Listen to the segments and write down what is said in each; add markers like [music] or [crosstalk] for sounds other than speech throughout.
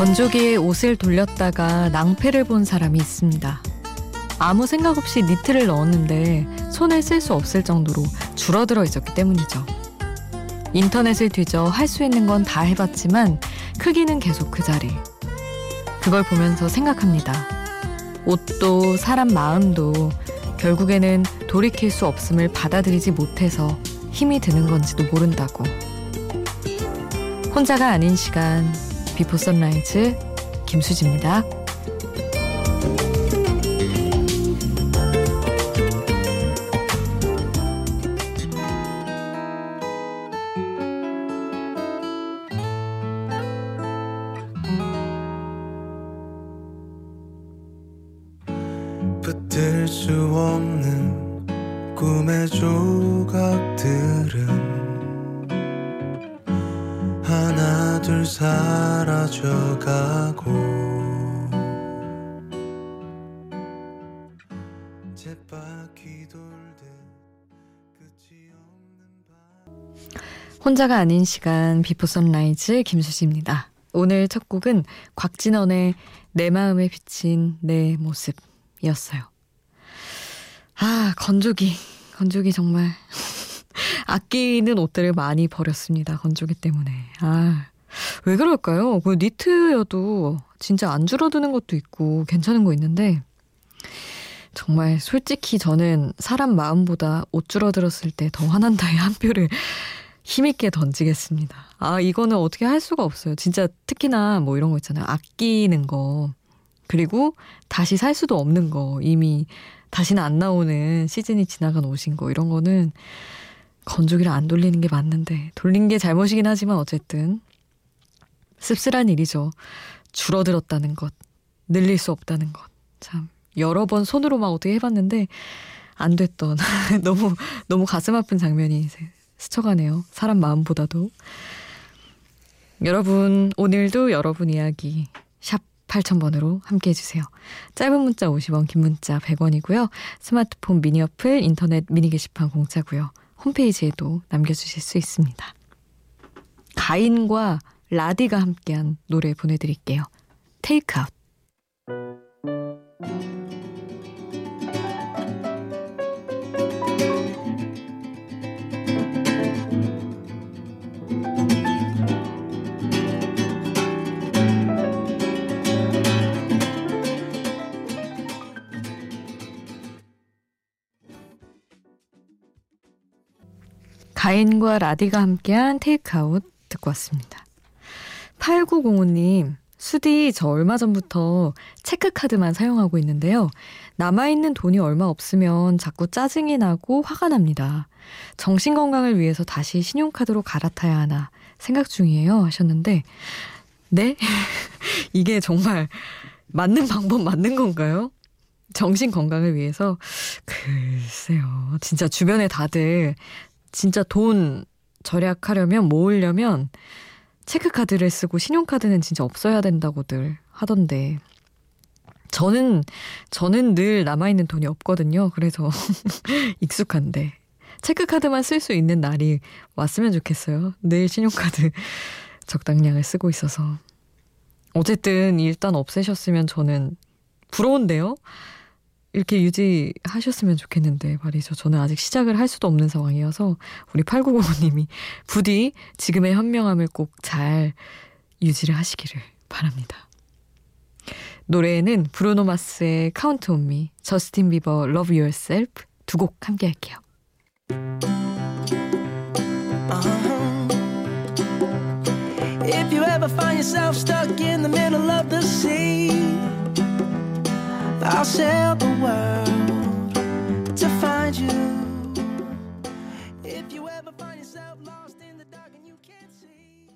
건조기에 옷을 돌렸다가 낭패를 본 사람이 있습니다. 아무 생각 없이 니트를 넣었는데 손을 쓸 수 없을 정도로 줄어들어 있었기 때문이죠. 인터넷을 뒤져 할 수 있는 건 다 해봤지만 크기는 계속 그 자리. 그걸 보면서 생각합니다. 옷도 사람 마음도 결국에는 돌이킬 수 없음을 받아들이지 못해서 힘이 드는 건지도 모른다고. 혼자가 아닌 시간 비포 선라이즈 김수지입니다. 붙들 수 없는 꿈의 조각들은 하나 둘사 밤 혼자가 아닌 시간 비포 선라이즈 김수지입니다. 오늘 첫 곡은 곽진언의 내 마음에 비친 내 모습이었어요. 아, 건조기. 건조기 정말 [laughs] 아끼는 옷들을 많이 버렸습니다. 건조기 때문에. 아, 왜 그럴까요? 그 니트여도 진짜 안 줄어드는 것도 있고 괜찮은 거 있는데 정말 솔직히 저는 사람 마음보다 옷 줄어들었을 때 더 화난다의 한 표를 힘있게 던지겠습니다. 아, 이거는 어떻게 할 수가 없어요. 진짜 특히나 뭐 이런 거 있잖아요. 아끼는 거. 그리고 다시 살 수도 없는 거. 이미 다시는 안 나오는 시즌이 지나간 옷인 거. 이런 거는 건조기를 안 돌리는 게 맞는데. 돌린 게 잘못이긴 하지만 어쨌든. 씁쓸한 일이죠. 줄어들었다는 것. 늘릴 수 없다는 것. 참. 여러 번 손으로 막 어떻게 해봤는데 안 됐던 [laughs] 너무 너무 가슴 아픈 장면이 스쳐가네요. 사람 마음보다도. 여러분, 오늘도 여러분 이야기 샵 8000번으로 함께 해주세요. 짧은 문자 50원, 긴 문자 100원이고요. 스마트폰 미니 어플, 인터넷 미니 게시판 공짜고요. 홈페이지에도 남겨주실 수 있습니다. 가인과 라디가 함께한 노래 보내드릴게요. 테이크아웃. 가인과 라디가 함께한 테이크아웃 듣고 왔습니다. 8905님, 수디 저 얼마 전부터 체크카드만 사용하고 있는데요. 남아있는 돈이 얼마 없으면 자꾸 짜증이 나고 화가 납니다. 정신건강을 위해서 다시 신용카드로 갈아타야 하나 생각 중이에요 하셨는데, 네? [laughs] 이게 정말 맞는 방법 맞는 건가요? 정신 건강을 위해서 글쎄요. 진짜 주변에 다들 진짜 돈 절약하려면 모으려면 체크카드를 쓰고 신용카드는 진짜 없어야 된다고들 하던데 저는 저는 늘 남아 있는 돈이 없거든요. 그래서 [laughs] 익숙한데 체크카드만 쓸 수 있는 날이 왔으면 좋겠어요. 늘 신용카드 [laughs] 적당량을 쓰고 있어서 어쨌든 일단 없애셨으면 저는 부러운데요. 이렇게 유지하셨으면 좋겠는데 말이죠. 저는 아직 시작을 할 수도 없는 상황이어서 우리 8905님이 부디 지금의 현명함을 꼭 잘 유지를 하시기를 바랍니다. 노래는 브루노 마스의 Count on Me, 저스틴 비버 Love Yourself 두 곡 함께 할게요. If I'll sail the world to find you. If you ever find yourself lost in the dark and you can't see.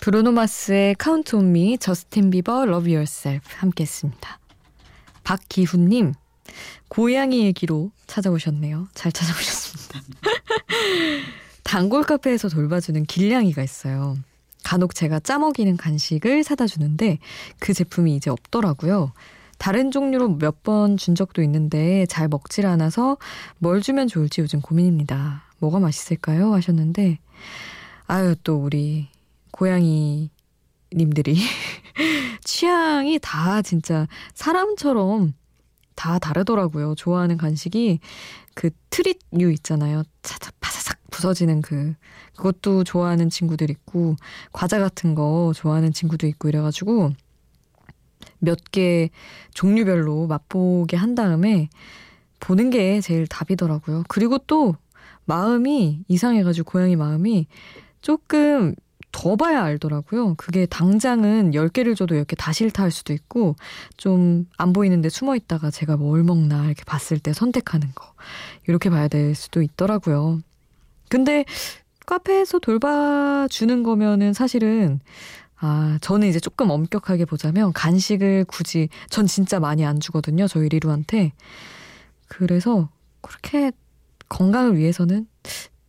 브루노 마스의 Count on Me, 저스틴 비버 Love Yourself 함께 했습니다. 박기훈님, 고양이 얘기로 찾아오셨네요. 잘 찾아오셨습니다. 단골 카페에서 돌봐주는 길냥이가 있어요. 간혹 제가 짜먹이는 간식을 사다 주는데 그 제품이 이제 없더라고요. 다른 종류로 몇 번 준 적도 있는데 잘 먹질 않아서 뭘 주면 좋을지 요즘 고민입니다. 뭐가 맛있을까요? 하셨는데 아유 또 우리 고양이 님들이 [laughs] 취향이 다 진짜 사람처럼 다 다르더라고요. 좋아하는 간식이 그 트릿류 있잖아요. 차차 파사삭 부서지는 그 그것도 좋아하는 친구들 있고 과자 같은 거 좋아하는 친구도 있고 이래가지고 몇 개 종류별로 맛보게 한 다음에 보는 게 제일 답이더라고요. 그리고 또 마음이 이상해가지고 고양이 마음이 조금 더 봐야 알더라고요. 그게 당장은 10개를 줘도 이렇게 다 싫다 할 수도 있고 좀 안 보이는데 숨어 있다가 제가 뭘 먹나 이렇게 봤을 때 선택하는 거. 이렇게 봐야 될 수도 있더라고요. 근데 카페에서 돌봐주는 거면은 사실은 아, 저는 이제 조금 엄격하게 보자면 간식을 굳이 전 진짜 많이 안 주거든요. 저희 리루한테. 그래서 그렇게 건강을 위해서는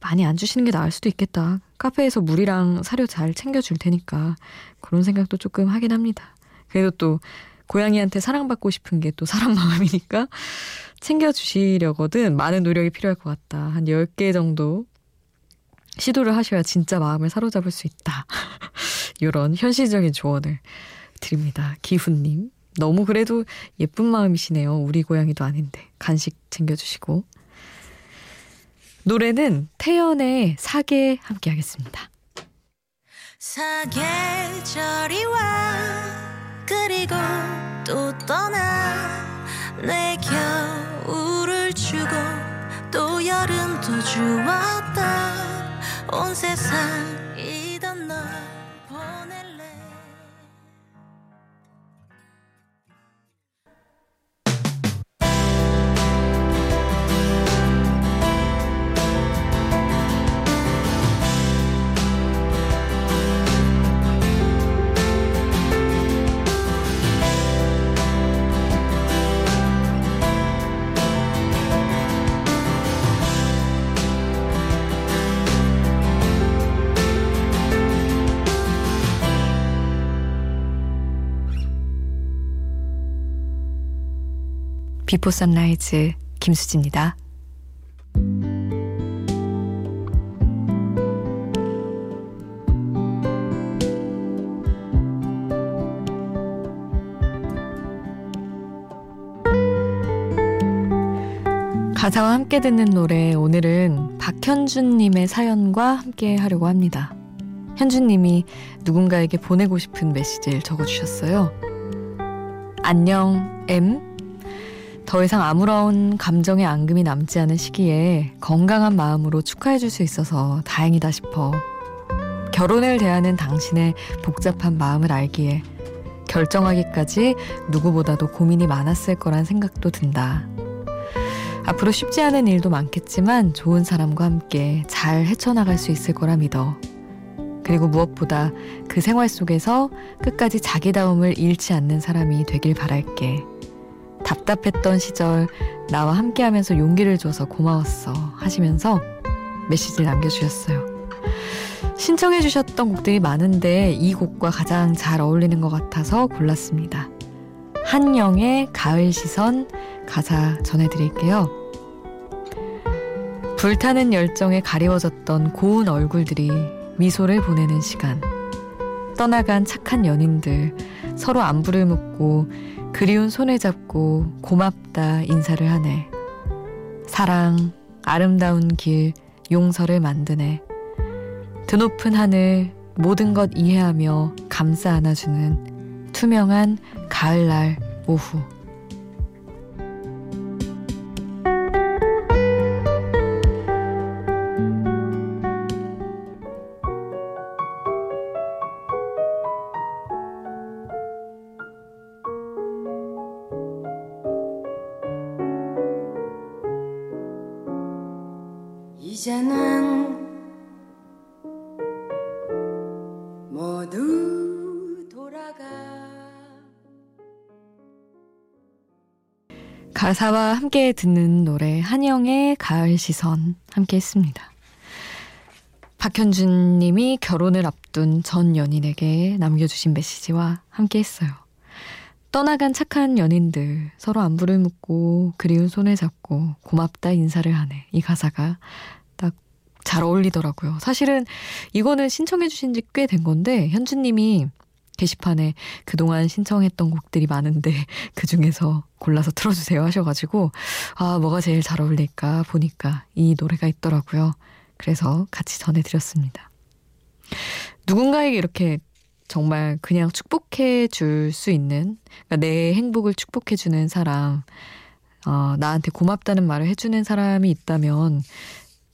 많이 안 주시는 게 나을 수도 있겠다. 카페에서 물이랑 사료 잘 챙겨줄 테니까 그런 생각도 조금 하긴 합니다. 그래도 또 고양이한테 사랑받고 싶은 게 또 사람 [laughs] 마음이니까 챙겨주시려거든 많은 노력이 필요할 것 같다. 한 10개 정도 시도를 하셔야 진짜 마음을 사로잡을 수 있다. [laughs] 이런 현실적인 조언을 드립니다. 기훈님. 너무 그래도 예쁜 마음이시네요. 우리 고양이도 아닌데. 간식 챙겨주시고. 노래는 태연의 사계 함께 하겠습니다. 사계절이 와 그리고 또 떠나 내 겨울을 주고 또 여름도 주었다 온 세상 Before Sunrise 김수지입니다. 가사와 함께 듣는 노래 오늘은 박현준님의 사연과 함께 하려고 합니다. 현준님이 누군가에게 보내고 싶은 메시지를 적어주셨어요. 안녕, M. 더 이상 아무런 감정의 앙금이 남지 않은 시기에 건강한 마음으로 축하해 줄 수 있어서 다행이다 싶어. 결혼을 대하는 당신의 복잡한 마음을 알기에 결정하기까지 누구보다도 고민이 많았을 거란 생각도 든다. 앞으로 쉽지 않은 일도 많겠지만 좋은 사람과 함께 잘 헤쳐나갈 수 있을 거라 믿어. 그리고 무엇보다 그 생활 속에서 끝까지 자기다움을 잃지 않는 사람이 되길 바랄게. 답답했던 시절 나와 함께 하면서 용기를 줘서 고마웠어 하시면서 메시지를 남겨주셨어요. 신청해 주셨던 곡들이 많은데 이 곡과 가장 잘 어울리는 것 같아서 골랐습니다. 한영의 가을 시선 가사 전해드릴게요. 불타는 열정에 가리워졌던 고운 얼굴들이 미소를 보내는 시간. 떠나간 착한 연인들 서로 안부를 묻고 그리운 손을 잡고 고맙다 인사를 하네. 사랑, 아름다운 길, 용서를 만드네. 드높은 하늘, 모든 것 이해하며 감싸 안아주는 투명한 가을날 오후. 이제는 모두 돌아가 가사와 함께 듣는 노래 한영의 가을 시선 함께 했습니다. 박현준 님이 결혼을 앞둔 전 연인에게 남겨주신 메시지와 함께 했어요. 떠나간 착한 연인들 서로 안부를 묻고 그리운 손을 잡고 고맙다 인사를 하네. 이 가사가 딱 잘 어울리더라고요. 사실은 이거는 신청해 주신 지 꽤 된 건데 현준 님이 게시판에 그동안 신청했던 곡들이 많은데 [laughs] 그 중에서 골라서 틀어주세요 하셔가지고 아 뭐가 제일 잘 어울릴까 보니까 이 노래가 있더라고요. 그래서 같이 전해드렸습니다. 누군가에게 이렇게 정말 그냥 축복해 줄 수 있는 그러니까 내 행복을 축복해 주는 사람 어, 나한테 고맙다는 말을 해주는 사람이 있다면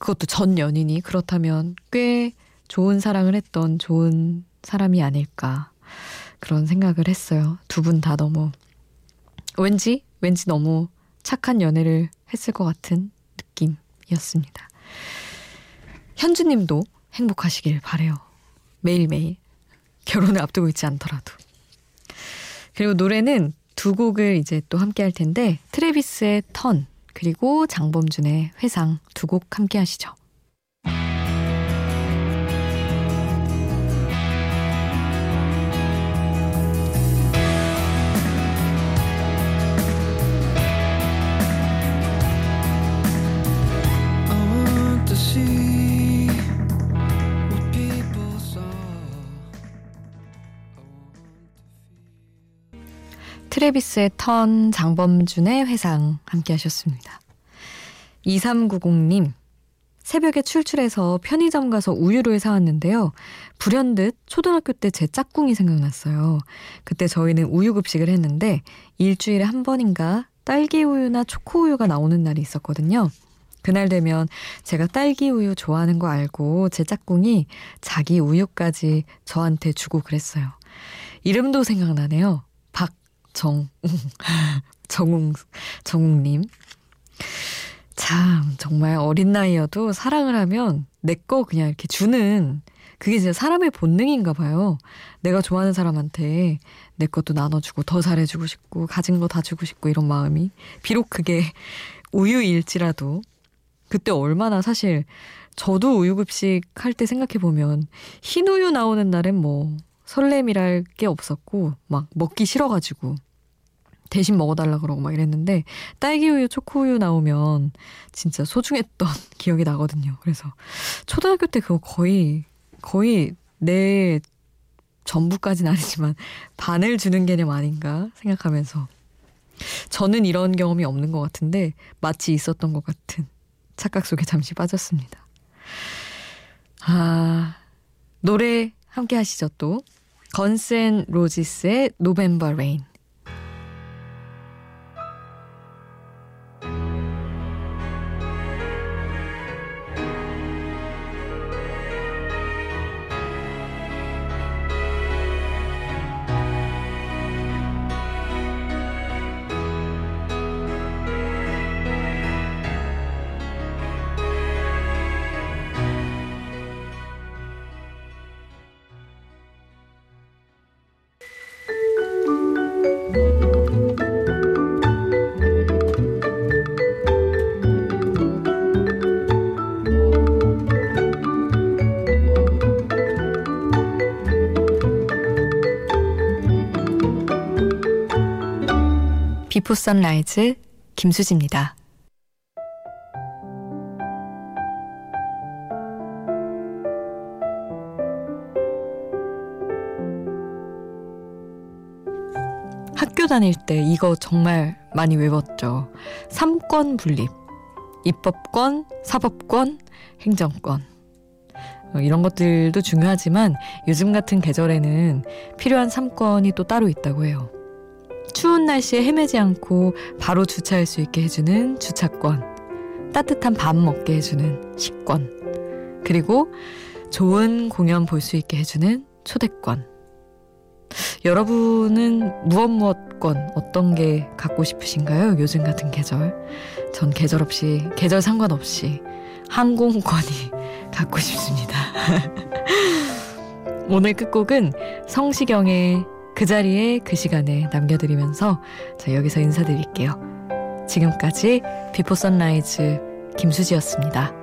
그것도 전 연인이 그렇다면 꽤 좋은 사랑을 했던 좋은 사람이 아닐까 그런 생각을 했어요. 두 분 다 너무 왠지 왠지 너무 착한 연애를 했을 것 같은 느낌이었습니다. 현주님도 행복하시길 바래요. 매일매일 결혼을 앞두고 있지 않더라도. 그리고 노래는 두 곡을 이제 또 함께 할 텐데 트레비스의 턴 그리고 장범준의 회상 두 곡 함께 하시죠. 트레비스의 턴, 장범준의 회상 함께 하셨습니다. 2390님, 새벽에 출출해서 편의점 가서 우유를 사왔는데요. 불현듯 초등학교 때 제 짝꿍이 생각났어요. 그때 저희는 우유 급식을 했는데 일주일에 한 번인가 딸기 우유나 초코 우유가 나오는 날이 있었거든요. 그날 되면 제가 딸기 우유 좋아하는 거 알고 제 짝꿍이 자기 우유까지 저한테 주고 그랬어요. 이름도 생각나네요. 박정웅. [laughs] 정웅, 정웅님. 참, 정말 어린 나이여도 사랑을 하면 내 거 그냥 이렇게 주는 그게 진짜 사람의 본능인가 봐요. 내가 좋아하는 사람한테 내 것도 나눠주고 더 잘해주고 싶고 가진 거 다 주고 싶고 이런 마음이 비록 그게 [laughs] 우유일지라도 그때 얼마나 사실 저도 우유급식 할 때 생각해보면 흰 우유 나오는 날엔 뭐 설렘이랄 게 없었고 막 먹기 싫어가지고 대신 먹어달라 그러고 막 이랬는데 딸기 우유, 초코 우유 나오면 진짜 소중했던 [laughs] 기억이 나거든요. 그래서 초등학교 때 그거 거의 거의 내 전부까지는 아니지만 반을 주는 개념 아닌가 생각하면서 저는 이런 경험이 없는 것 같은데 마치 있었던 것 같은 착각 속에 잠시 빠졌습니다. 아 노래 함께 하시죠 또 건센 로지스의 노벤버 레인 Before Sunrise 김수지입니다. 학교 다닐 때 이거 정말 많이 외웠죠. 삼권 분립. 입법권, 사법권, 행정권. 어, 이런 것들도 중요하지만 요즘 같은 계절에는 필요한 삼권이 또 따로 있다고 해요. 추운 날씨에 헤매지 않고 바로 주차할 수 있게 해주는 주차권, 따뜻한 밥 먹게 해주는 식권, 그리고 좋은 공연 볼 수 있게 해주는 초대권. 여러분은 무엇 무엇권 어떤 게 갖고 싶으신가요? 요즘 같은 계절. 전 계절 없이, 계절 상관없이 항공권이 [laughs] 갖고 싶습니다. [laughs] 오늘 끝곡은 성시경의 그 자리에 그 시간에 남겨드리면서 저 여기서 인사드릴게요. 지금까지 Before Sunrise 김수지였습니다.